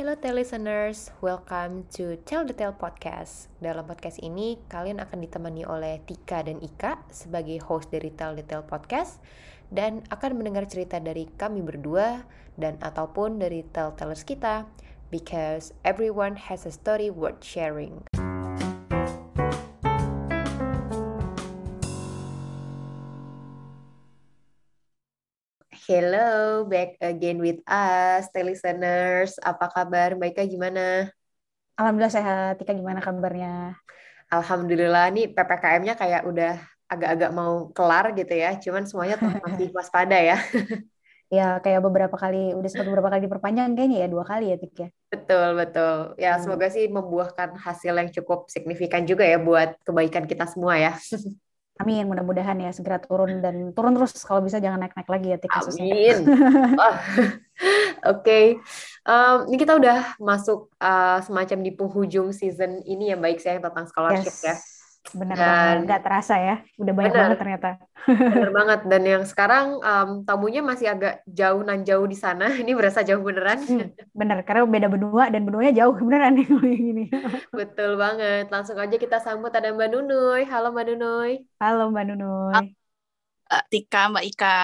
Hello listeners, welcome to Tell the Tale Podcast. Dalam podcast ini, kalian akan ditemani oleh Tika dan Ika sebagai host dari Tell the Tale Podcast dan akan mendengar cerita dari kami berdua dan ataupun dari tell-tellers kita because everyone has a story worth sharing. Hello, back again with us, listeners. Apa kabar? Baiknya gimana? Alhamdulillah sehat. Tika gimana kabarnya? Alhamdulillah nih PPKM-nya kayak udah agak-agak mau kelar gitu ya. Cuman semuanya masih waspada ya. ya kayak beberapa kali udah sempat beberapa kali diperpanjang kayaknya ya dua kali ya Tik ya. Betul betul. Ya hmm. semoga sih membuahkan hasil yang cukup signifikan juga ya buat kebaikan kita semua ya. Amin, mudah-mudahan ya segera turun dan turun terus kalau bisa jangan naik-naik lagi ya tik Amin. oh. Oke, okay. um, ini kita udah masuk uh, semacam di penghujung season ini yang baik saya tentang scholarship yes. ya. Benar dan, banget, nggak terasa ya, udah banyak bener, banget ternyata. Benar banget, dan yang sekarang um, tamunya masih agak jauh nan jauh di sana, ini berasa jauh beneran. Hmm, bener, karena beda benua dan benuanya jauh beneran nih kalau gini. Betul banget, langsung aja kita sambut ada Mbak Nunuy. Halo Mbak Nunuy. Halo Mbak Nunuy. Mbak Tika, Mbak Ika.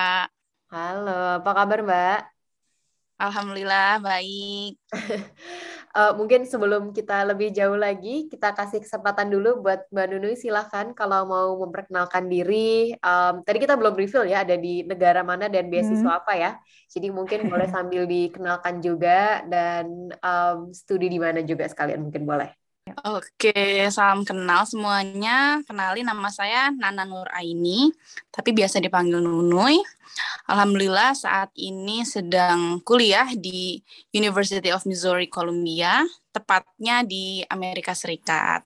Halo, apa kabar Mbak? Alhamdulillah baik. Uh, mungkin sebelum kita lebih jauh lagi, kita kasih kesempatan dulu buat Mbak Nunui. Silahkan kalau mau memperkenalkan diri. Um, tadi kita belum reveal ya, ada di negara mana dan beasiswa hmm. apa ya. Jadi mungkin boleh sambil dikenalkan juga dan um, studi di mana juga sekalian mungkin boleh. Oke, salam kenal semuanya. Kenalin nama saya Nana Nur Aini, tapi biasa dipanggil Nunui. Alhamdulillah saat ini sedang kuliah di University of Missouri Columbia, tepatnya di Amerika Serikat.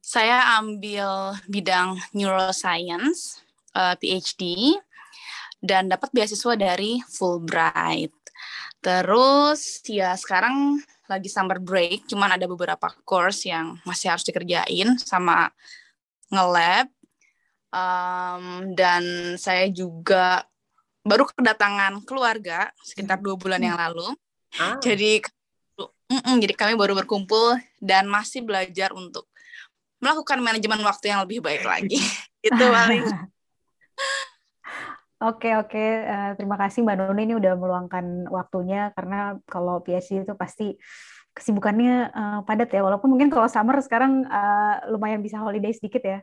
Saya ambil bidang neuroscience, uh, eh, PhD, dan dapat beasiswa dari Fulbright. Terus ya sekarang lagi summer break, cuman ada beberapa course yang masih harus dikerjain sama nge-lab. Um, dan saya juga baru kedatangan keluarga sekitar dua bulan yang lalu. Ah. Jadi, mm -mm, jadi kami baru berkumpul dan masih belajar untuk melakukan manajemen waktu yang lebih baik lagi. Itu paling. Oke oke, uh, terima kasih Mbak Nuni ini udah meluangkan waktunya karena kalau PhD itu pasti kesibukannya uh, padat ya. Walaupun mungkin kalau summer sekarang uh, lumayan bisa holiday sedikit ya.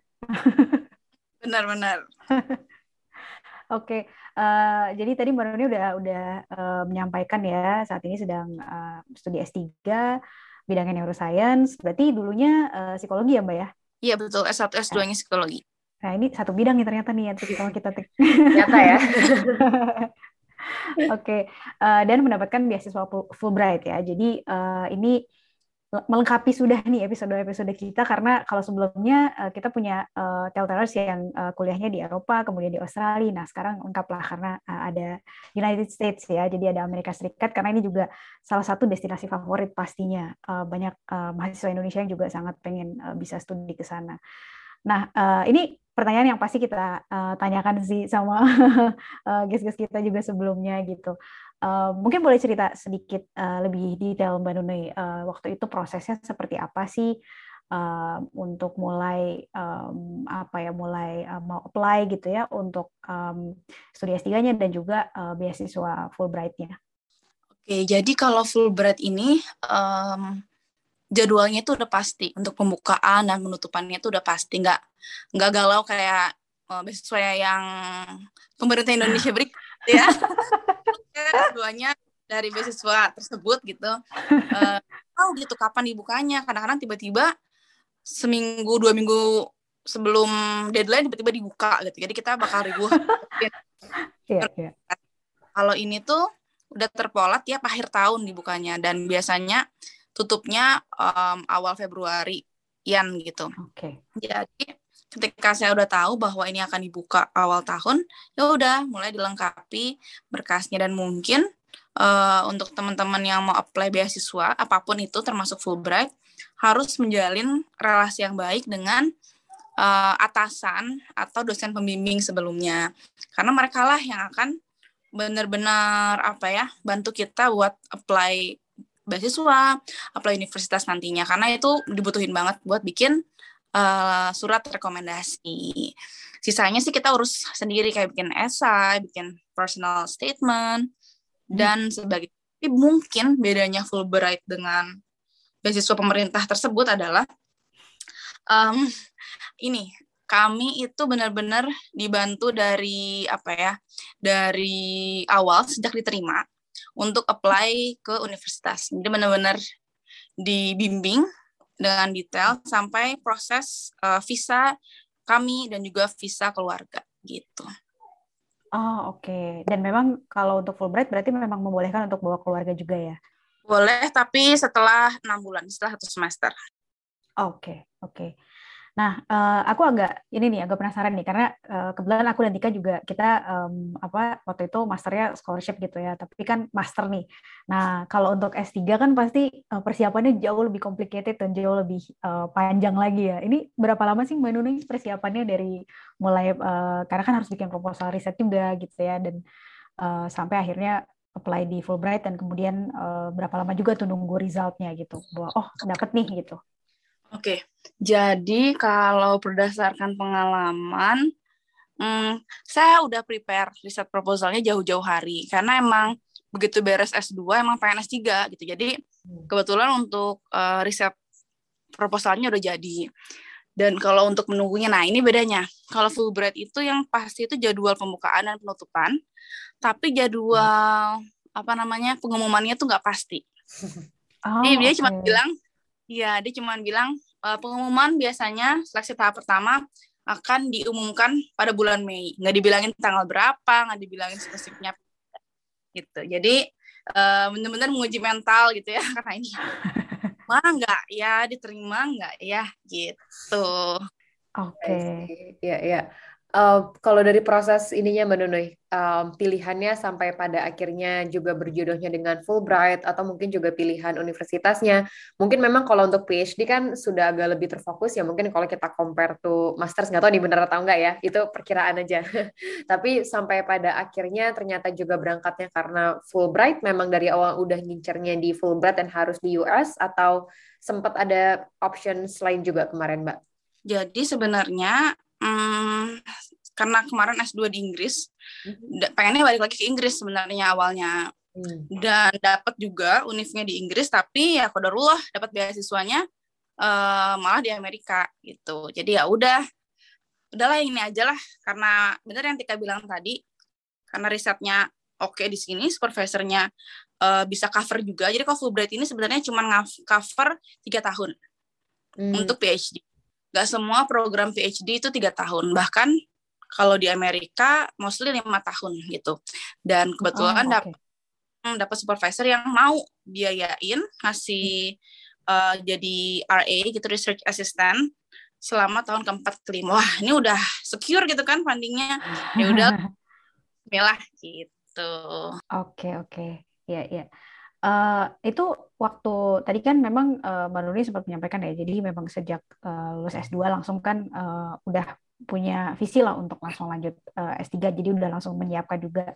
Benar-benar. Oke, uh, jadi tadi Mbak Nuni udah udah uh, menyampaikan ya saat ini sedang uh, studi S3 bidangnya neuroscience. Berarti dulunya uh, psikologi ya Mbak ya? Iya betul, S1 S2-nya psikologi. Nah ini satu bidang nih ternyata nih ya kalau kita ternyata ya. Oke, okay. uh, eh, dan mendapatkan beasiswa Fulbright ya. Jadi uh, ini melengkapi sudah nih episode-episode kita karena kalau sebelumnya uh, kita punya uh, telltellers yang uh, kuliahnya di Eropa, kemudian di Australia. Nah sekarang lengkap lah karena uh, ada United States ya, jadi ada Amerika Serikat karena ini juga salah satu destinasi favorit pastinya. Uh, banyak uh, mahasiswa Indonesia yang juga sangat pengen uh, bisa studi ke sana. Nah uh, ini pertanyaan yang pasti kita uh, tanyakan sih sama uh, guest-guest kita juga sebelumnya gitu. Uh, mungkin boleh cerita sedikit uh, lebih detail Mbak Nunui, uh, waktu itu prosesnya seperti apa sih uh, untuk mulai um, apa ya mulai uh, mau apply gitu ya untuk um, studi S3-nya dan juga uh, beasiswa Fulbright-nya. Oke, jadi kalau Fulbright ini um, jadwalnya itu udah pasti untuk pembukaan dan penutupannya itu udah pasti. Nggak nggak galau kayak uh, beasiswa yang pemerintah Indonesia beri ya keduanya dari beasiswa tersebut gitu. Uh, tahu gitu kapan dibukanya. Kadang-kadang tiba-tiba seminggu dua minggu sebelum deadline tiba-tiba dibuka gitu. Jadi kita bakal ribu yeah, yeah. kalau ini tuh udah terpolat ya akhir tahun dibukanya. Dan biasanya tutupnya um, awal Februari yan gitu. Oke. Okay. Jadi ketika saya udah tahu bahwa ini akan dibuka awal tahun, ya udah mulai dilengkapi berkasnya dan mungkin uh, untuk teman-teman yang mau apply beasiswa apa pun itu termasuk Fulbright harus menjalin relasi yang baik dengan uh, atasan atau dosen pembimbing sebelumnya karena mereka lah yang akan benar-benar apa ya bantu kita buat apply beasiswa, apply universitas nantinya karena itu dibutuhin banget buat bikin uh, surat rekomendasi. Sisanya sih kita urus sendiri kayak bikin esai, bikin personal statement hmm. dan sebagainya. Tapi mungkin bedanya Fulbright dengan beasiswa pemerintah tersebut adalah um, ini kami itu benar-benar dibantu dari apa ya dari awal sejak diterima untuk apply ke universitas. Jadi benar-benar dibimbing dengan detail sampai proses uh, visa kami dan juga visa keluarga gitu. Oh oke. Okay. Dan memang kalau untuk Fulbright berarti memang membolehkan untuk bawa keluarga juga ya? Boleh, tapi setelah enam bulan, setelah satu semester. Oke, okay, oke. Okay. Nah, uh, aku agak ini nih agak penasaran nih karena uh, kebetulan aku dan Tika juga kita um, apa waktu itu masternya scholarship gitu ya, tapi kan master nih. Nah, kalau untuk S3 kan pasti uh, persiapannya jauh lebih complicated dan jauh lebih uh, panjang lagi ya. Ini berapa lama sih Mbak persiapannya dari mulai uh, karena kan harus bikin proposal riset juga gitu ya dan uh, sampai akhirnya apply di Fulbright dan kemudian uh, berapa lama juga tuh nunggu resultnya gitu bahwa oh dapat nih gitu. Oke, jadi kalau berdasarkan pengalaman, hmm, saya udah prepare riset proposalnya jauh-jauh hari karena emang begitu beres S2 emang pengen S3 gitu. Jadi hmm. kebetulan untuk uh, riset proposalnya udah jadi. Dan kalau untuk menunggunya, nah ini bedanya. Kalau Fulbright itu yang pasti itu jadwal pembukaan dan penutupan, tapi jadwal hmm. apa namanya pengumumannya tuh nggak pasti. Oh, Jadi dia okay. cuma bilang Iya, dia cuma bilang uh, pengumuman biasanya seleksi tahap pertama akan diumumkan pada bulan Mei. Nggak dibilangin tanggal berapa, nggak dibilangin spesifiknya gitu. Jadi uh, benar-benar menguji mental gitu ya karena ini mah nggak ya diterima nggak ya gitu. Oke. Okay. Ya ya. Uh, kalau dari proses ininya Mbak Nunui, um, pilihannya sampai pada akhirnya juga berjodohnya dengan Fulbright atau mungkin juga pilihan universitasnya. Mungkin memang kalau untuk PhD kan sudah agak lebih terfokus ya mungkin kalau kita compare to masters nggak tahu di benar atau enggak ya, itu perkiraan aja. Tapi sampai pada akhirnya ternyata juga berangkatnya karena Fulbright memang dari awal udah ngincernya di Fulbright dan harus di US atau sempat ada option selain juga kemarin Mbak? Jadi sebenarnya hmm, karena kemarin S2 di Inggris, mm-hmm. pengennya balik lagi ke Inggris sebenarnya awalnya. Mm. Dan dapat juga univnya di Inggris, tapi ya kodarullah dapat beasiswanya uh, malah di Amerika gitu. Jadi ya udah, udahlah ini aja lah. Karena benar yang Tika bilang tadi, karena risetnya oke okay di sini, supervisornya uh, bisa cover juga. Jadi kalau Fulbright ini sebenarnya cuma cover tiga tahun mm. untuk PhD Gak semua program PhD itu tiga tahun, bahkan kalau di Amerika mostly lima tahun gitu. Dan kebetulan oh, okay. dapat hmm, dapat supervisor yang mau biayain ngasih uh, jadi RA gitu research assistant selama tahun keempat kelima. Wah ini udah secure gitu kan fundingnya. Ya udah, Bismillah gitu. Oke okay, oke, okay. ya ya. Uh, itu waktu tadi kan memang uh, Mbak Nuri sempat menyampaikan ya, jadi memang sejak uh, lulus S2 langsung kan uh, udah punya visi lah untuk langsung lanjut uh, S3, jadi udah langsung menyiapkan juga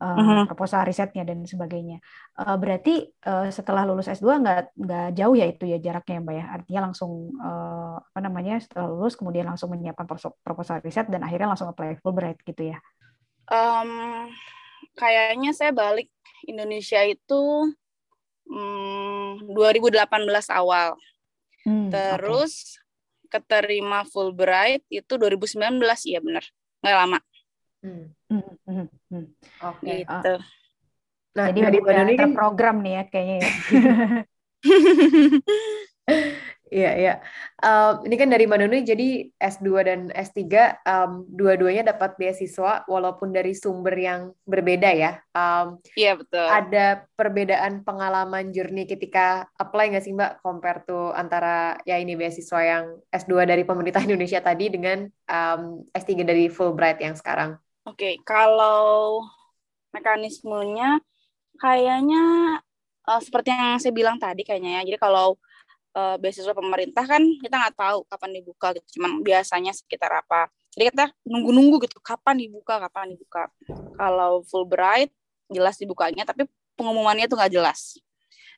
uh, uh-huh. proposal risetnya dan sebagainya. Uh, berarti uh, setelah lulus S2 nggak nggak jauh ya itu ya jaraknya Mbak ya, artinya langsung uh, apa namanya setelah lulus kemudian langsung menyiapkan proposal riset dan akhirnya langsung apply Fulbright gitu ya? Um, kayaknya saya balik Indonesia itu hmm, 2018 awal. Hmm, Terus okay. keterima Fulbright itu 2019, iya benar. Nggak lama. Hmm. Hmm, hmm, hmm. Oke. Okay. Gitu. Uh, nah, jadi dari kan program nih ya kayaknya ya. Iya, iya. Um, ini kan dari Manunu jadi S2 dan S3 um, dua-duanya dapat beasiswa walaupun dari sumber yang berbeda ya. Um, iya, betul. Ada perbedaan pengalaman journey ketika apply nggak sih Mbak compare to antara ya ini beasiswa yang S2 dari pemerintah Indonesia tadi dengan um, S3 dari Fulbright yang sekarang? Oke, okay, kalau mekanismenya kayaknya uh, seperti yang saya bilang tadi kayaknya ya. Jadi kalau uh, beasiswa pemerintah kan kita nggak tahu kapan dibuka gitu cuman biasanya sekitar apa jadi kita nunggu-nunggu gitu kapan dibuka kapan dibuka kalau Fulbright jelas dibukanya tapi pengumumannya tuh nggak jelas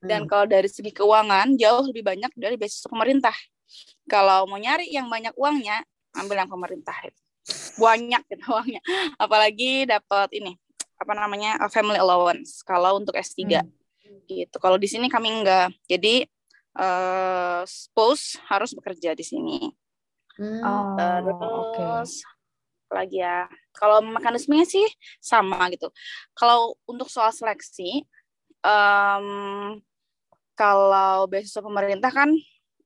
Dan kalau dari segi keuangan jauh lebih banyak dari beasiswa pemerintah. Kalau mau nyari yang banyak uangnya, ambil yang pemerintah itu. Banyak gitu uangnya. Apalagi dapat ini apa namanya family allowance kalau untuk S3 hmm. gitu. Kalau di sini kami enggak. Jadi uh, spouse harus bekerja di sini. Hmm. Oh, Terus okay. lagi ya. Kalau mekanismenya sih sama gitu. Kalau untuk soal seleksi, um, kalau beasiswa pemerintah kan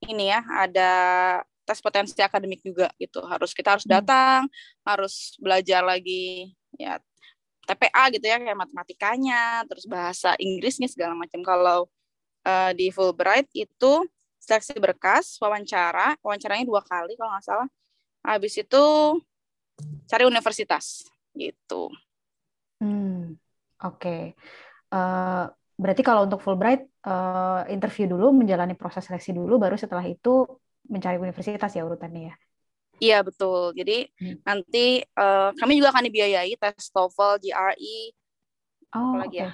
ini ya ada tes potensi akademik juga gitu. Harus kita harus hmm. datang, hmm. harus belajar lagi ya TPA gitu ya kayak matematikanya, terus bahasa Inggrisnya segala macam. Kalau uh, di Fulbright itu seleksi berkas, wawancara, wawancaranya dua kali kalau nggak salah. Habis itu cari universitas gitu. Hmm, oke. Okay. Uh, eh, berarti kalau untuk Fulbright uh, interview dulu, menjalani proses seleksi dulu, baru setelah itu mencari universitas ya urutannya ya. Iya betul. Jadi hmm. nanti uh, kami juga akan dibiayai tes TOEFL, GRE, oh, apalagi okay. ya.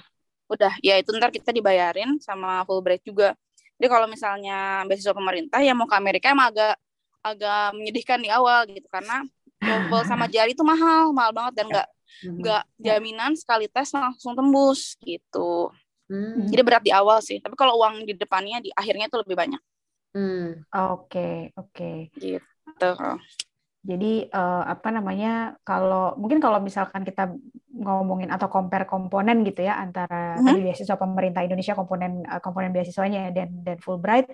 Udah, ya itu ntar kita dibayarin sama Fulbright juga. Jadi kalau misalnya beasiswa pemerintah ya mau ke Amerika emang agak agak menyedihkan di awal gitu karena TOEFL sama GRE itu mahal, mahal banget dan nggak hmm. nggak jaminan sekali tes langsung tembus gitu. Hmm. Jadi berat di awal sih. Tapi kalau uang di depannya di akhirnya itu lebih banyak. Hmm. Oke, okay, oke. Okay. Gitu gitu. Jadi uh, apa namanya kalau mungkin kalau misalkan kita ngomongin atau compare komponen gitu ya antara mm -hmm. tadi beasiswa pemerintah Indonesia komponen uh, komponen beasiswanya dan dan Fulbright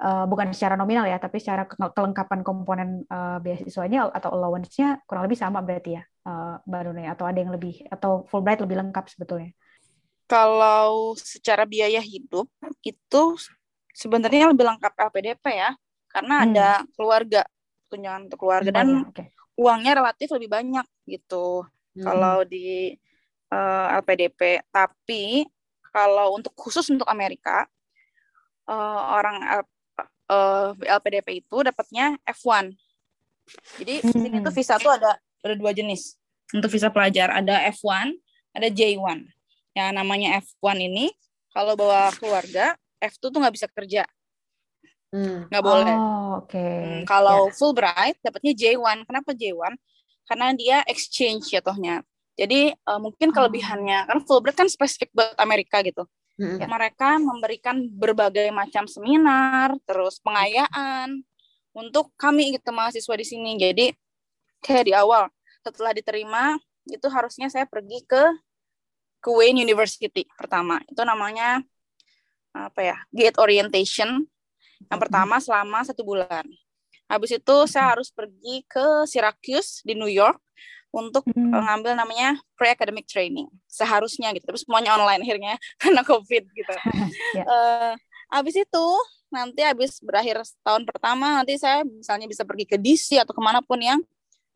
uh, bukan secara nominal ya tapi secara kelengkapan komponen uh, beasiswanya atau allowance-nya kurang lebih sama berarti ya uh, Mbak Nune atau ada yang lebih atau Fulbright lebih lengkap sebetulnya. Kalau secara biaya hidup itu sebenarnya lebih lengkap LPDP ya karena hmm. ada keluarga tunjangan untuk keluarga dan okay. uangnya relatif lebih banyak gitu hmm. kalau di uh, eh, LPDP. Tapi kalau untuk khusus untuk Amerika uh, orang uh, eh, LPDP itu dapatnya F1. Jadi hmm. sini tuh visa tuh ada ada dua jenis. Untuk visa pelajar ada F1, ada J1. Yang namanya F1 ini kalau bawa keluarga, F2 tuh nggak bisa kerja. Hmm. nggak boleh. Oh, oke. Okay. Hmm, kalau yeah. Fulbright dapatnya J1. Kenapa J1? Karena dia exchange ya tohnya. Jadi uh, mungkin oh. kelebihannya oh. karena Fulbright kan spesifik buat Amerika gitu. Hmm. Ya. Mereka memberikan berbagai macam seminar, terus pengayaan untuk kami gitu mahasiswa di sini. Jadi kayak di awal setelah diterima itu harusnya saya pergi ke ke Wayne University pertama. Itu namanya apa ya? Gate orientation yang pertama selama satu bulan. Habis itu saya harus pergi ke Syracuse di New York untuk hmm. mengambil namanya pre-academic training. Seharusnya gitu, tapi semuanya online akhirnya karena COVID gitu. yeah. Uh, habis itu nanti habis berakhir tahun pertama nanti saya misalnya bisa pergi ke DC atau ke mana pun yang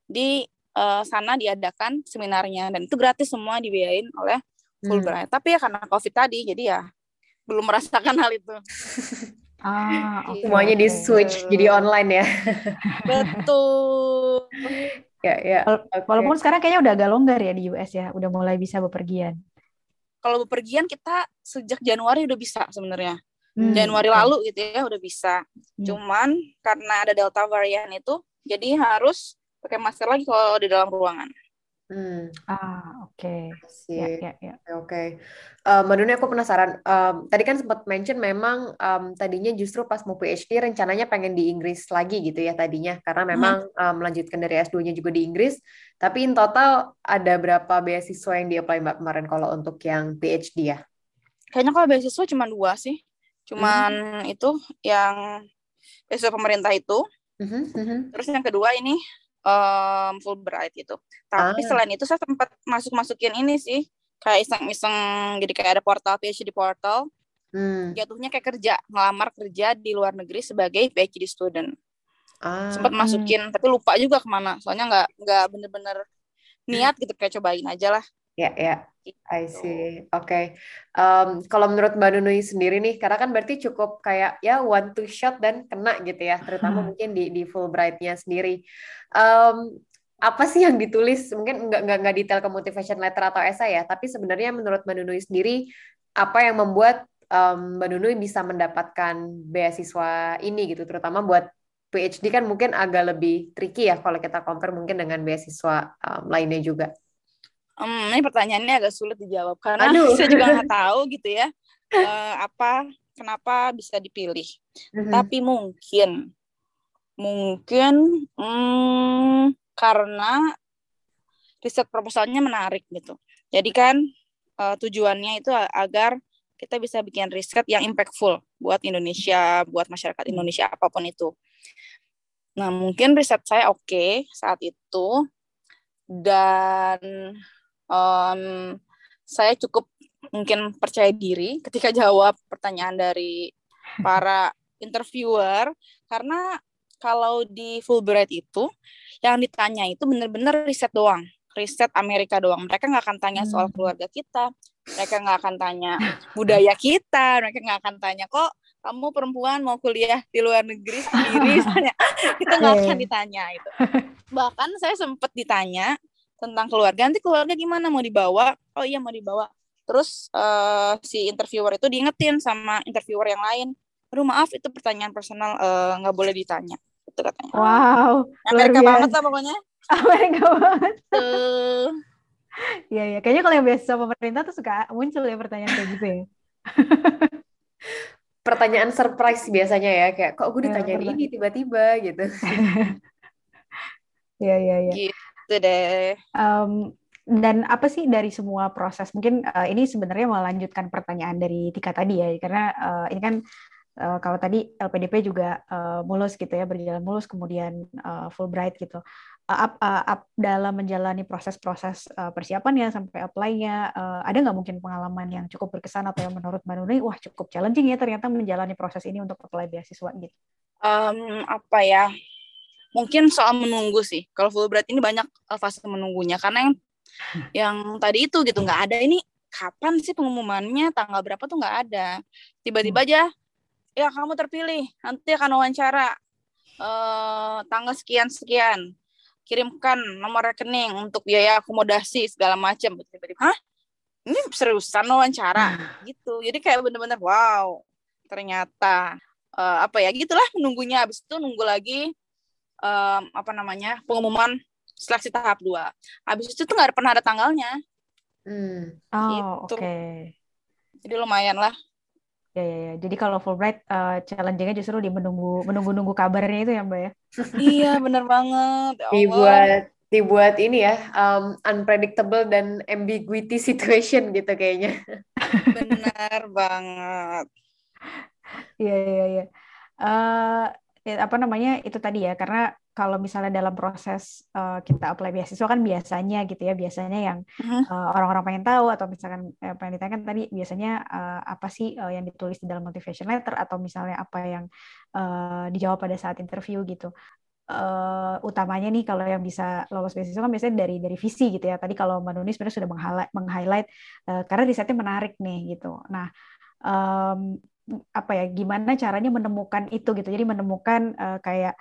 di uh, sana diadakan seminarnya dan itu gratis semua dibiayain oleh Fulbright. Hmm. Tapi ya karena COVID tadi jadi ya belum merasakan hal itu. Ah, okay, semuanya okay. di switch jadi online ya. Betul. ya, ya. Okay. Walaupun sekarang kayaknya udah agak longgar ya di US ya, udah mulai bisa bepergian. Kalau bepergian kita sejak Januari udah bisa sebenarnya. Hmm, Januari okay. lalu gitu ya udah bisa. Hmm. Cuman karena ada Delta varian itu, jadi harus pakai masker lagi kalau di dalam ruangan. Hmm. Ah, oke. Okay. Ya, ya, ya. Oke. Okay. Uh, Mbak Duni, aku penasaran. Um, tadi kan sempat mention memang um, tadinya justru pas mau PhD rencananya pengen di Inggris lagi gitu ya tadinya, karena hmm. memang hmm. um, melanjutkan dari S2-nya juga di Inggris. Tapi in total ada berapa beasiswa yang di-apply Mbak kemarin kalau untuk yang PhD ya? Kayaknya kalau beasiswa cuma dua sih. Cuman hmm. itu yang beasiswa pemerintah itu. Mm -hmm. Terus yang kedua ini um, Fulbright gitu. Tapi ah. selain itu saya sempat masuk-masukin ini sih kayak iseng-iseng jadi kayak ada portal PhD portal. Hmm. Jatuhnya kayak kerja, ngelamar kerja di luar negeri sebagai PhD student. Ah. Sempat masukin tapi lupa juga ke mana. Soalnya nggak nggak bener-bener niat gitu kayak cobain aja lah. Ya, ya. I gitu. see. Oke. Okay. Um, kalau menurut Mbak Nunui sendiri nih, karena kan berarti cukup kayak ya one two shot dan kena gitu ya, terutama hmm. mungkin di di Fulbright-nya sendiri. Um, apa sih yang ditulis? Mungkin nggak nggak nggak detail ke motivation letter atau essay ya, tapi sebenarnya menurut Mbak Nunui sendiri, apa yang membuat um, Mbak Nunui bisa mendapatkan beasiswa ini gitu, terutama buat PhD kan mungkin agak lebih tricky ya kalau kita compare mungkin dengan beasiswa um, lainnya juga. Um, ini pertanyaannya agak sulit dijawab karena Aduh. saya juga nggak tahu gitu ya uh, apa kenapa bisa dipilih. Mm-hmm. Tapi mungkin mungkin hmm, karena riset proposalnya menarik gitu. Jadi kan uh, tujuannya itu agar kita bisa bikin riset yang impactful buat Indonesia, buat masyarakat. Indonesia apa pun itu. Nah, mungkin riset saya oke okay saat itu dan um, saya cukup mungkin percaya diri ketika jawab pertanyaan dari para interviewer karena kalau di Fulbright itu yang ditanya itu benar-benar riset doang riset Amerika doang. Mereka nggak akan tanya soal hmm. keluarga kita, mereka nggak akan tanya budaya kita, mereka nggak akan tanya kok kamu perempuan mau kuliah di luar negeri sendiri, misalnya itu nggak akan iya. ditanya itu. Bahkan saya sempat ditanya tentang keluarga, nanti keluarga gimana mau dibawa? Oh iya mau dibawa. Terus uh, si interviewer itu diingetin sama interviewer yang lain, aduh maaf itu pertanyaan personal eh, nggak uh, boleh ditanya itu katanya. Wow. Amerika banget lah pokoknya. Amerika banget. Uh. Iya, iya. Kayaknya kalau yang biasa pemerintah tuh suka muncul ya pertanyaan kayak gitu ya. pertanyaan surprise biasanya ya, kayak kok gue ditanyain ya, ini tiba-tiba gitu. Iya, iya, iya. Gitu deh. Um, dan apa sih dari semua proses? Mungkin uh, ini sebenarnya melanjutkan pertanyaan dari Tika tadi ya karena uh, ini kan uh, kalau tadi LPDP juga uh, mulus gitu ya berjalan mulus kemudian uh, Fulbright gitu. Up, uh, up dalam menjalani proses-proses uh, persiapannya sampai apply-nya uh, ada nggak mungkin pengalaman yang cukup berkesan atau yang menurut Mbak Nuni wah cukup challenging ya ternyata menjalani proses ini untuk apply beasiswa? Gitu. Um, apa ya mungkin soal menunggu sih. Kalau Fulbright ini banyak fase menunggunya. Karena yang yang tadi itu gitu nggak ada. Ini kapan sih pengumumannya? Tanggal berapa tuh nggak ada. Tiba-tiba hmm. aja ya kamu terpilih. Nanti akan wawancara. Uh, tanggal sekian sekian. Kirimkan nomor rekening untuk biaya akomodasi segala macam. Tiba-tiba hah? Ini seriusan wawancara? Gitu. Jadi kayak bener-bener wow ternyata uh, apa ya gitulah menunggunya habis itu nunggu lagi um, apa namanya pengumuman seleksi tahap dua habis itu tuh nggak pernah ada tanggalnya hmm. oh gitu. oke okay. jadi lumayan lah Ya, ya, ya. Jadi kalau Fulbright uh, challenge-nya justru di menunggu menunggu nunggu kabarnya itu ya Mbak ya. iya benar banget. Ya dibuat dibuat ini ya um, unpredictable dan ambiguity situation gitu kayaknya. benar banget. Iya iya iya. Uh, apa namanya itu tadi ya karena kalau misalnya dalam proses uh, kita apply beasiswa kan biasanya gitu ya biasanya yang uh, orang-orang pengen tahu atau misalkan eh, pengen ditanyakan tadi biasanya uh, apa sih uh, yang ditulis di dalam motivation letter atau misalnya apa yang uh, dijawab pada saat interview gitu. Uh, utamanya nih kalau yang bisa lolos beasiswa kan biasanya dari dari visi gitu ya. Tadi kalau Mbak Nuni sebenarnya sudah meng-highlight, meng-highlight uh, karena risetnya menarik nih gitu. Nah um, apa ya gimana caranya menemukan itu gitu. Jadi menemukan uh, kayak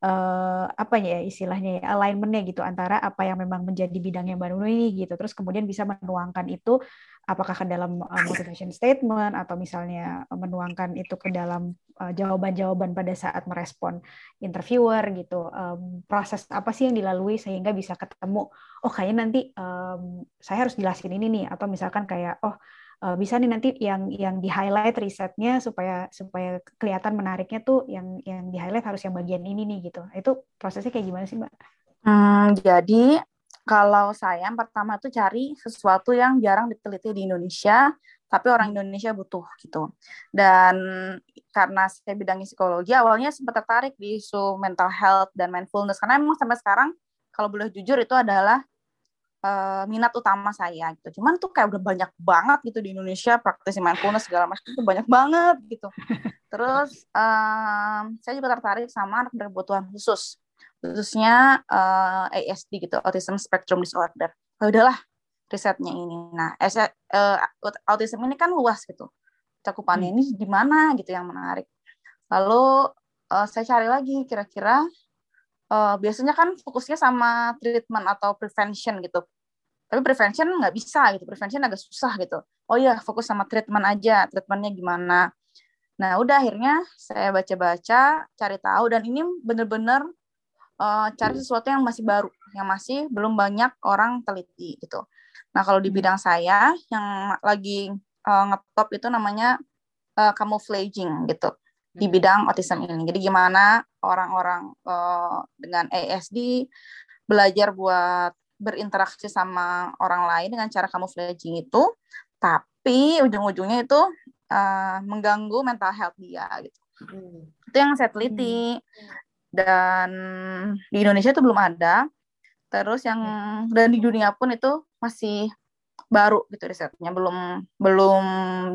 uh, apa ya istilahnya ya alignmentnya gitu antara apa yang memang menjadi bidangnya baru ini gitu. Terus kemudian bisa menuangkan itu apakah ke dalam uh, motivation statement atau misalnya menuangkan itu ke dalam uh, jawaban-jawaban pada saat merespon interviewer gitu. Um, proses apa sih yang dilalui sehingga bisa ketemu oh kayaknya nanti um, saya harus jelasin ini nih. Atau misalkan kayak oh uh, bisa nih nanti yang yang di highlight risetnya supaya supaya kelihatan menariknya tuh yang yang di highlight harus yang bagian ini nih gitu. Itu prosesnya kayak gimana sih mbak? Hmm, jadi kalau saya yang pertama tuh cari sesuatu yang jarang diteliti di Indonesia tapi orang Indonesia butuh gitu. Dan karena saya bidangnya psikologi awalnya sempat tertarik di isu mental health dan mindfulness karena emang sampai sekarang kalau boleh jujur itu adalah uh, minat utama saya gitu. Cuman tuh kayak udah banyak banget gitu di Indonesia praktisi mindfulness segala macam itu banyak banget gitu. Terus um, saya juga tertarik sama anak berkebutuhan khusus, khususnya uh, eh, ASD gitu, Autism Spectrum Disorder. Oh, udahlah risetnya ini. Nah, uh, autism ini kan luas gitu. Cakupannya hmm. ini di mana gitu yang menarik. Lalu uh, saya cari lagi kira-kira uh, biasanya kan fokusnya sama treatment atau prevention gitu. Tapi prevention nggak bisa gitu prevention agak susah gitu. Oh iya fokus sama treatment aja treatmentnya gimana. Nah udah akhirnya saya baca-baca cari tahu dan ini bener-bener uh, cari sesuatu yang masih baru yang masih belum banyak orang teliti gitu. Nah kalau di bidang saya yang lagi uh, ngetop itu namanya uh, camouflaging gitu di hmm. bidang autism ini. Jadi gimana orang-orang uh, dengan ASD belajar buat berinteraksi sama orang lain dengan cara kamu camouflaging itu, tapi ujung-ujungnya itu uh, mengganggu mental health dia gitu. Hmm. Itu yang saya teliti. Hmm. Dan di Indonesia itu belum ada. Terus yang hmm. dan di dunia pun itu masih baru gitu risetnya, belum belum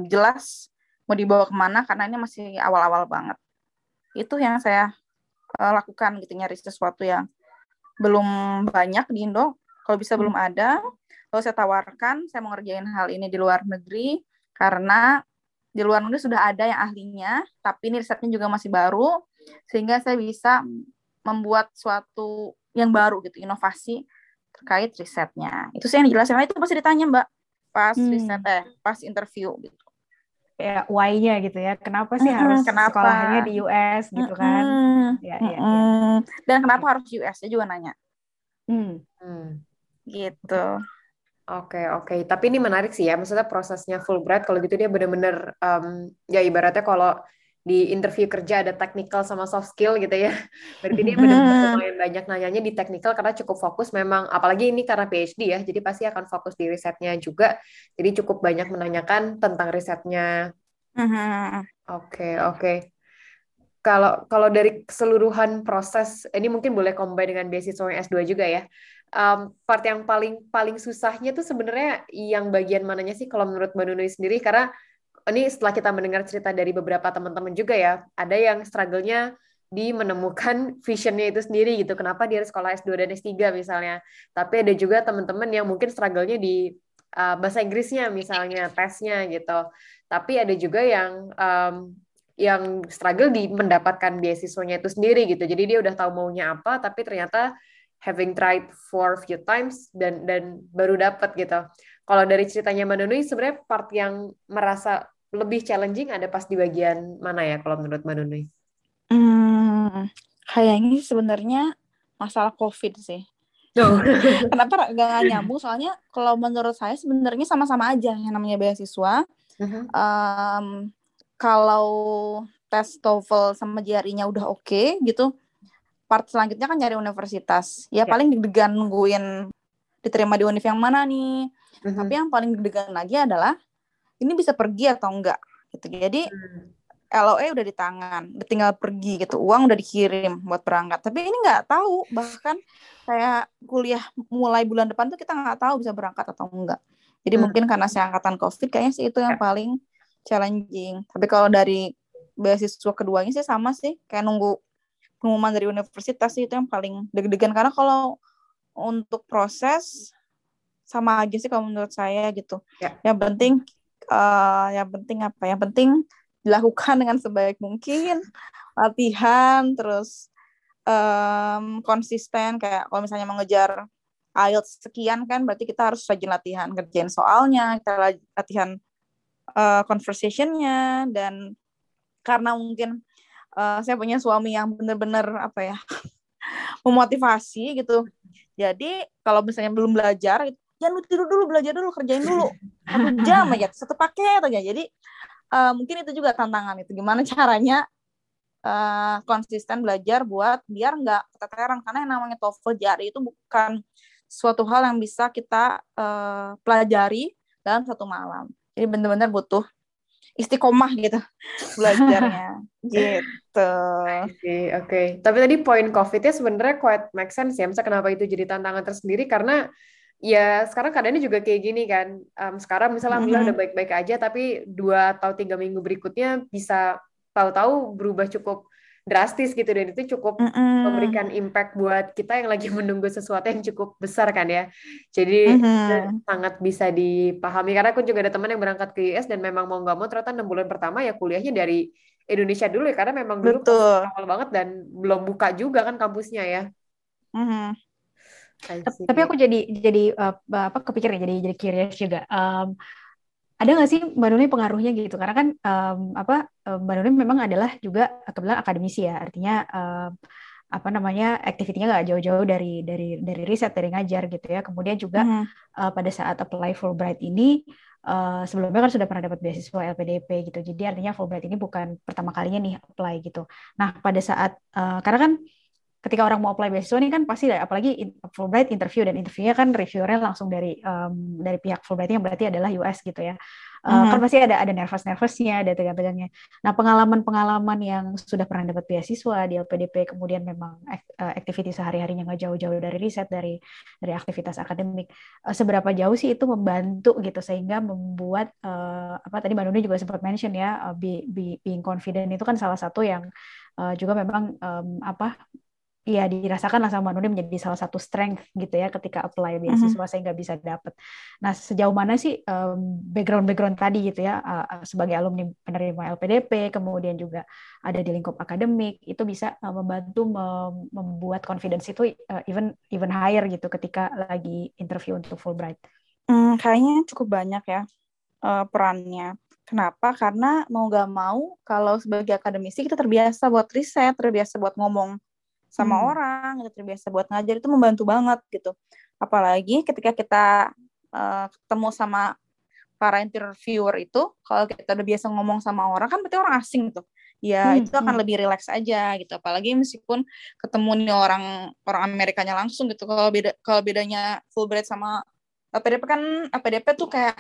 jelas mau dibawa ke mana karena ini masih awal-awal banget. Itu yang saya uh, lakukan gitu nyari sesuatu yang belum banyak di Indo. Kalau bisa belum hmm. ada, kalau saya tawarkan, saya mau ngerjain hal ini di luar negeri karena di luar negeri sudah ada yang ahlinya, tapi ini risetnya juga masih baru, sehingga saya bisa membuat suatu yang baru gitu, inovasi terkait risetnya. Itu saya yang. Nah, itu pasti ditanya Mbak pas hmm. riset eh pas interview gitu kayak why-nya gitu ya. Kenapa sih harus kenapa? sekolahnya di US gitu kan? Ya, ya, ya. Dan kenapa harus US? Saya juga nanya. Hmm. hmm. Gitu. Oke, okay, oke. Okay. Tapi ini menarik sih ya. Maksudnya prosesnya Fulbright kalau gitu dia bener-bener um, ya ibaratnya kalau di interview kerja ada technical sama soft skill gitu ya. Berarti dia benar-benar lumayan banyak nanyanya di technical karena cukup fokus memang apalagi ini karena PhD ya. Jadi pasti akan fokus di risetnya juga. Jadi cukup banyak menanyakan tentang risetnya. Oke, okay, oke. Okay. Kalau kalau dari keseluruhan proses ini mungkin boleh combine dengan beasiswa S2 juga ya. Um, part yang paling paling susahnya tuh sebenarnya yang bagian mananya sih kalau menurut Mbak Nunui sendiri karena ini setelah kita mendengar cerita dari beberapa teman-teman juga ya, ada yang struggle-nya di menemukan visionnya itu sendiri gitu. Kenapa dia harus sekolah S2 dan S3 misalnya. Tapi ada juga teman-teman yang mungkin struggle-nya di uh, bahasa Inggrisnya misalnya, tesnya gitu. Tapi ada juga yang um, yang struggle di mendapatkan beasiswanya itu sendiri gitu. Jadi dia udah tahu maunya apa, tapi ternyata having tried for few times dan dan baru dapat gitu. Kalau dari ceritanya Manunui sebenarnya part yang merasa lebih challenging ada pas di bagian mana ya kalau menurut Mbak Nunui? Hmm, kayaknya sebenarnya masalah COVID sih. Oh. Kenapa gak nyambung? Soalnya kalau menurut saya sebenarnya sama-sama aja yang namanya beasiswa. Uh-huh. Um, kalau tes TOEFL sama GRE-nya udah oke okay, gitu, part selanjutnya kan nyari universitas. Ya yeah. paling deg-degan nungguin diterima di univ yang mana nih. Uh-huh. Tapi yang paling deg-degan lagi adalah ini bisa pergi atau enggak gitu jadi hmm. LOE udah di tangan udah tinggal pergi gitu uang udah dikirim buat berangkat tapi ini nggak tahu bahkan kayak kuliah mulai bulan depan tuh kita nggak tahu bisa berangkat atau enggak jadi hmm. mungkin karena saya angkatan covid kayaknya sih itu yang ya. paling challenging tapi kalau dari beasiswa keduanya sih sama sih kayak nunggu pengumuman dari universitas sih itu yang paling deg-degan karena kalau untuk proses sama aja sih kalau menurut saya gitu. Ya. Yang penting uh, yang penting apa? Yang penting dilakukan dengan sebaik mungkin latihan terus um, konsisten. Kayak kalau misalnya mengejar IELTS sekian kan berarti kita harus rajin latihan kerjain soalnya kita latihan uh, conversationnya. Dan karena mungkin uh, saya punya suami yang benar-benar apa ya memotivasi gitu. Jadi kalau misalnya belum belajar ya lu tidur dulu belajar dulu kerjain dulu satu jam aja satu paket aja jadi uh, mungkin itu juga tantangan itu gimana caranya uh, konsisten belajar buat biar nggak keteteran karena yang namanya TOEFL jari itu bukan suatu hal yang bisa kita uh, pelajari dalam satu malam jadi benar-benar butuh istiqomah gitu belajarnya gitu. Oke, okay, oke. Okay. Tapi tadi poin COVID-nya sebenarnya quite make sense ya. Misalnya kenapa itu jadi tantangan tersendiri karena ya sekarang keadaannya juga kayak gini kan. Um, sekarang misalnya mm -hmm. udah baik-baik aja, tapi dua atau tiga minggu berikutnya bisa tahu-tahu berubah cukup drastis gitu dan itu cukup mm -hmm. memberikan impact buat kita yang lagi menunggu sesuatu yang cukup besar kan ya. Jadi mm -hmm. sangat bisa dipahami karena aku juga ada teman yang berangkat ke US dan memang mau nggak mau ternyata enam bulan pertama ya kuliahnya dari Indonesia dulu ya karena memang dulu awal banget dan belum buka juga kan kampusnya ya. Mm -hmm. Tapi aku jadi jadi uh, apa kepikir ya jadi jadi curious juga. Um, ada nggak sih Mbak Nuni pengaruhnya gitu? Karena kan um, apa Mbak Nuni memang adalah juga kebetulan akademisi ya, artinya um, apa namanya aktivitinya nggak jauh-jauh dari dari dari riset dari ngajar gitu ya. Kemudian juga hmm. uh, pada saat apply Fulbright ini uh, sebelumnya kan sudah pernah dapat beasiswa LPDP gitu. Jadi artinya Fulbright ini bukan pertama kalinya nih apply gitu. Nah pada saat uh, karena kan ketika orang mau apply beasiswa ini kan pasti apalagi Fulbright interview dan interviewnya kan reviewernya langsung dari um, dari pihak Fulbright yang berarti adalah US gitu ya. Uh, kan pasti ada ada nervous nervousnya, ada tegang-tegangnya. Nah pengalaman-pengalaman yang sudah pernah dapat beasiswa di LPDP, kemudian memang aktiviti sehari-harinya nggak jauh-jauh dari riset, dari dari aktivitas akademik, uh, seberapa jauh sih itu membantu gitu sehingga membuat uh, apa tadi Mbak Nuni juga sempat mention ya, uh, be, be, being confident itu kan salah satu yang uh, juga memang um, apa ya dirasakan lah sama Nuni menjadi salah satu strength gitu ya ketika apply beasiswa mm -hmm. sehingga bisa dapat. Nah sejauh mana sih um, background background tadi gitu ya uh, sebagai alumni penerima LPDP kemudian juga ada di lingkup akademik itu bisa uh, membantu mem membuat confidence itu uh, even even higher gitu ketika lagi interview untuk Fulbright. Hmm, kayaknya cukup banyak ya uh, perannya. Kenapa? Karena mau gak mau kalau sebagai akademisi kita terbiasa buat riset, terbiasa buat ngomong sama hmm. orang gitu terbiasa buat ngajar itu membantu banget gitu apalagi ketika kita uh, ketemu sama para interviewer itu kalau kita udah biasa ngomong sama orang kan berarti orang asing tuh ya hmm, itu akan hmm. lebih rileks aja gitu apalagi meskipun ketemu nih orang orang Amerikanya langsung gitu kalau beda kalau bedanya Fulbright sama PDP kan PDP tuh kayak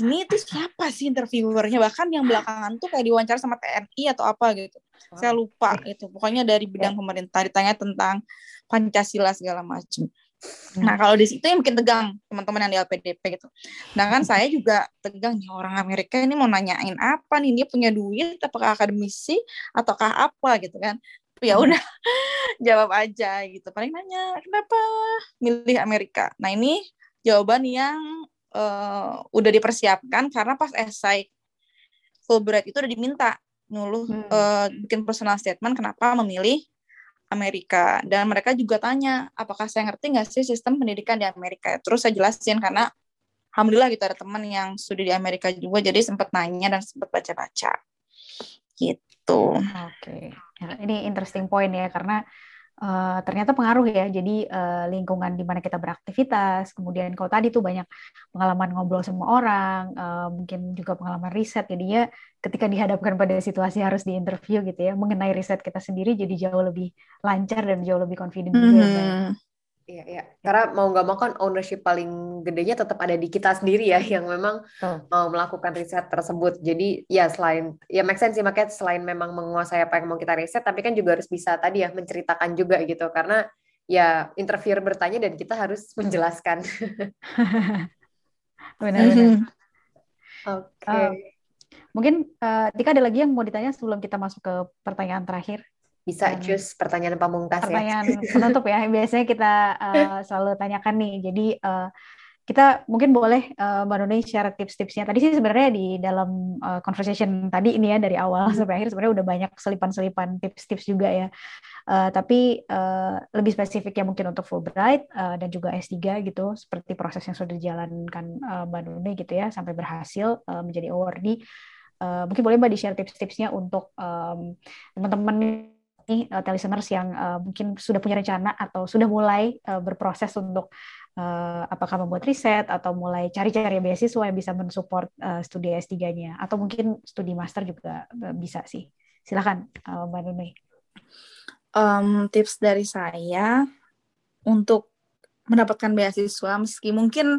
ini tuh siapa sih interviewernya bahkan yang belakangan tuh kayak diwawancara sama TNI atau apa gitu saya lupa gitu pokoknya dari bidang pemerintah ditanya tentang Pancasila segala macam. Nah kalau di situ yang bikin tegang teman-teman yang di LPDP gitu. Nah kan saya juga tegang nih orang Amerika ini mau nanyain apa nih dia punya duit apakah akademisi ataukah apa gitu kan. ya udah jawab aja gitu. Paling nanya kenapa milih Amerika. Nah ini jawaban yang uh, udah dipersiapkan karena pas esai Fulbright itu udah diminta nuluh hmm. uh, bikin personal statement kenapa memilih Amerika dan mereka juga tanya apakah saya ngerti nggak sih sistem pendidikan di Amerika terus saya jelasin karena alhamdulillah gitu ada teman yang studi di Amerika juga jadi sempat nanya dan sempat baca-baca gitu. Oke, okay. Ini interesting point ya karena uh, ternyata pengaruh ya. Jadi uh, lingkungan di mana kita beraktivitas, kemudian kalau tadi tuh banyak pengalaman ngobrol sama orang, uh, mungkin juga pengalaman riset. Jadinya ketika dihadapkan pada situasi harus diinterview gitu ya, mengenai riset kita sendiri jadi jauh lebih lancar dan jauh lebih confident mm -hmm. juga. Ya, mm-hmm. Iya, iya. Karena mau nggak mau kan ownership paling gedenya tetap ada di kita sendiri ya, yang memang oh. mau melakukan riset tersebut. Jadi ya selain, ya make sense sih, makanya selain memang menguasai apa yang mau kita riset, tapi kan juga harus bisa tadi ya menceritakan juga gitu. Karena ya interviewer bertanya dan kita harus menjelaskan. Benar-benar. Oke. Okay. Uh, mungkin uh, Tika ada lagi yang mau ditanya sebelum kita masuk ke pertanyaan terakhir? Bisa hmm. choose pertanyaan pamungkas pertanyaan ya. Pertanyaan penutup ya. Biasanya kita uh, selalu tanyakan nih. Jadi uh, kita mungkin boleh uh, Mbak Nuni share tips-tipsnya. Tadi sih sebenarnya di dalam uh, conversation tadi ini ya dari awal hmm. sampai akhir sebenarnya udah banyak selipan-selipan tips-tips juga ya. Uh, tapi uh, lebih spesifik ya mungkin untuk Fulbright uh, dan juga S3 gitu seperti proses yang sudah dijalankan uh, Mbak Nuni gitu ya sampai berhasil uh, menjadi awardee. Uh, mungkin boleh Mbak di-share tips-tipsnya untuk um, teman-teman nih uh, listeners yang uh, mungkin sudah punya rencana atau sudah mulai uh, berproses untuk uh, apakah membuat riset atau mulai cari-cari beasiswa yang bisa mensupport uh, studi S3-nya atau mungkin studi master juga bisa sih. Silakan uh, Mbak Nuni. Um, tips dari saya untuk mendapatkan beasiswa meski mungkin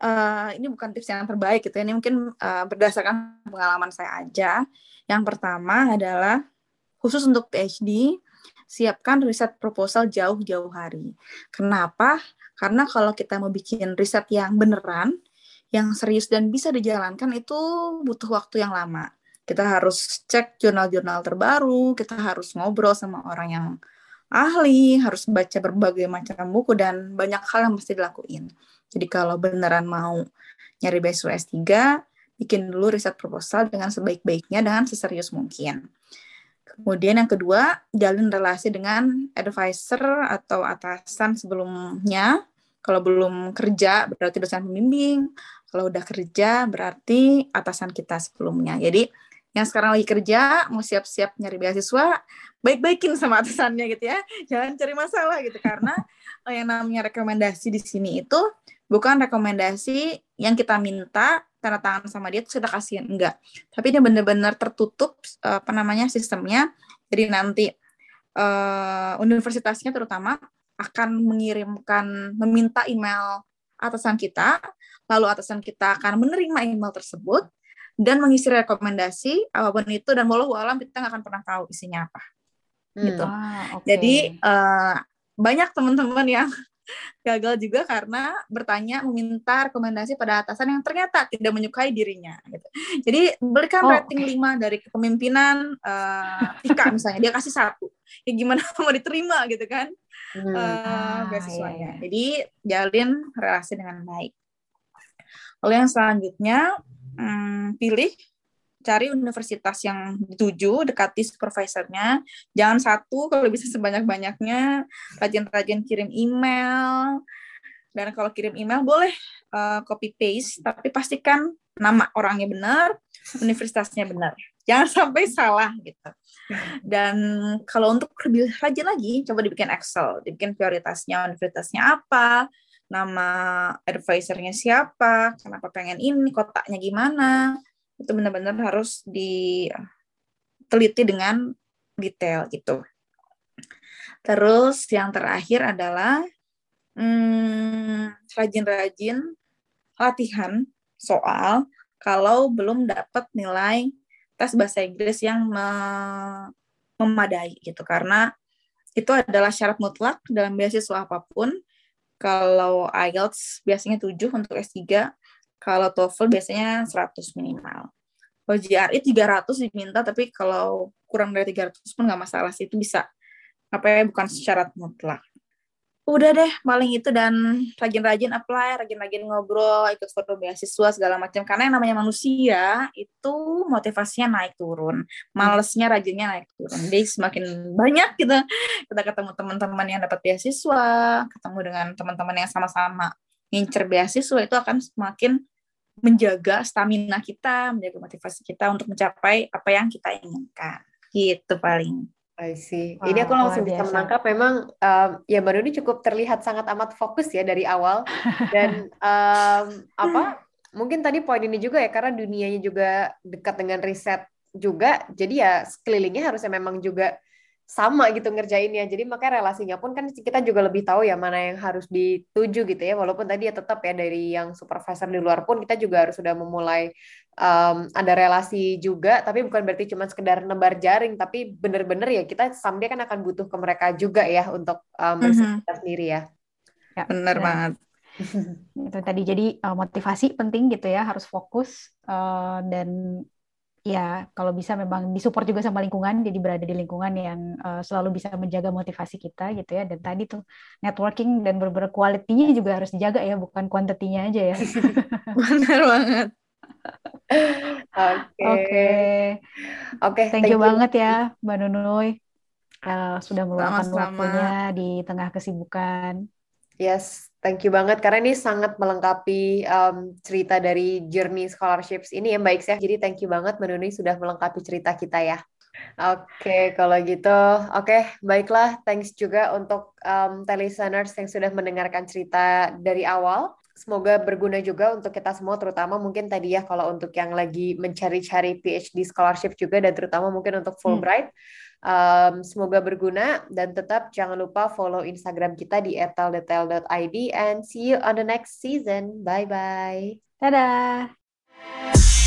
uh, ini bukan tips yang terbaik gitu ya. Ini mungkin uh, berdasarkan pengalaman saya aja. Yang pertama adalah khusus untuk PhD, siapkan riset proposal jauh-jauh hari. Kenapa? Karena kalau kita mau bikin riset yang beneran, yang serius dan bisa dijalankan itu butuh waktu yang lama. Kita harus cek jurnal-jurnal terbaru, kita harus ngobrol sama orang yang ahli, harus baca berbagai macam buku dan banyak hal yang mesti dilakuin. Jadi kalau beneran mau nyari beasiswa S3, bikin dulu riset proposal dengan sebaik-baiknya dengan seserius mungkin. Kemudian yang kedua, jalin relasi dengan advisor atau atasan sebelumnya. Kalau belum kerja berarti dosen pembimbing. Kalau udah kerja berarti atasan kita sebelumnya. Jadi yang sekarang lagi kerja mau siap-siap nyari beasiswa baik-baikin sama atasannya gitu ya jangan cari masalah gitu karena yang namanya rekomendasi di sini itu bukan rekomendasi yang kita minta tanda tangan sama dia sudah kasihan enggak. Tapi dia benar-benar tertutup apa namanya sistemnya. Jadi nanti uh, universitasnya terutama akan mengirimkan meminta email atasan kita lalu atasan kita akan menerima email tersebut dan mengisi rekomendasi apa pun itu dan walau alam kita nggak akan pernah tahu isinya apa. Hmm. gitu. Ah, okay. jadi uh, banyak teman-teman yang gagal juga karena bertanya meminta rekomendasi pada atasan yang ternyata tidak menyukai dirinya gitu. Jadi berikan oh. rating 5 dari kepemimpinan uh, Tika misalnya dia kasih satu. Ya gimana mau diterima gitu kan? Hmm. Uh, beasiswanya. Iya. Jadi jalin relasi dengan baik. Lalu yang selanjutnya hmm, pilih cari universitas yang dituju, dekati supervisornya. Jangan satu, kalau bisa sebanyak-banyaknya. Rajin-rajin kirim email. Dan kalau kirim email boleh uh, copy paste, tapi pastikan nama orangnya benar, universitasnya benar. Jangan sampai salah gitu. Dan kalau untuk lebih rajin lagi, coba dibikin Excel, dibikin prioritasnya, universitasnya apa, nama advisornya siapa, kenapa pengen ini, kotaknya gimana, itu benar-benar harus diteliti dengan detail gitu. Terus yang terakhir adalah hmm, rajin-rajin latihan soal kalau belum dapat nilai tes bahasa Inggris yang me memadai gitu karena itu adalah syarat mutlak dalam beasiswa apa pun. Kalau IELTS biasanya 7 untuk S3, kalau TOEFL biasanya 100 minimal. Kalau GRE 300 diminta, tapi kalau kurang dari 300 pun nggak masalah sih. Itu bisa, apa ya, bukan syarat mutlak. Udah deh, paling itu dan rajin-rajin apply, rajin-rajin ngobrol, ikut foto beasiswa, segala macam. Karena yang namanya manusia, itu motivasinya naik turun. Malesnya, rajinnya naik turun. Jadi semakin banyak kita, kita ketemu teman-teman yang dapat beasiswa, ketemu dengan teman-teman yang sama-sama ngincer beasiswa itu akan semakin menjaga stamina kita, menjaga motivasi kita untuk mencapai apa yang kita inginkan. Gitu paling. I see. Wow, Ini aku langsung bisa menangkap memang um, ya Mbak Nuni cukup terlihat sangat amat fokus ya dari awal dan um, apa mungkin tadi poin ini juga ya karena dunianya juga dekat dengan riset juga jadi ya sekelilingnya harusnya memang juga sama gitu ngerjainnya. Jadi makanya relasinya pun kan kita juga lebih tahu ya mana yang harus dituju gitu ya. Walaupun tadi ya tetap ya dari yang supervisor di luar pun kita juga harus sudah memulai um, ada relasi juga. Tapi bukan berarti cuma sekedar nebar jaring. Tapi bener-bener ya kita sampai kan akan butuh ke mereka juga ya untuk um, mm -hmm. sendiri ya. Ya bener ya. banget. itu tadi jadi uh, motivasi penting gitu ya harus fokus uh, dan ya kalau bisa memang disupport juga sama lingkungan jadi berada di lingkungan yang uh, selalu bisa menjaga motivasi kita gitu ya. Dan tadi tuh networking dan bener kualitinya juga harus dijaga ya bukan kuantitinya aja ya. Benar banget. Oke. Oke oke thank, you, banget ya mbak Nunuy. Uh, sudah meluangkan waktunya di tengah kesibukan. Yes, thank you banget karena ini sangat melengkapi um, cerita dari journey scholarships ini ya Mbak ya. Jadi thank you banget Menuni sudah melengkapi cerita kita ya. Oke, okay, kalau gitu, oke, okay, baiklah. Thanks juga untuk um, listeners yang sudah mendengarkan cerita dari awal. Semoga berguna juga untuk kita semua, terutama mungkin tadi ya kalau untuk yang lagi mencari-cari PhD scholarship juga, dan terutama mungkin untuk Fulbright. Hmm Um, semoga berguna dan tetap jangan lupa follow Instagram kita di @teldetail.id and see you on the next season. Bye bye. Dadah.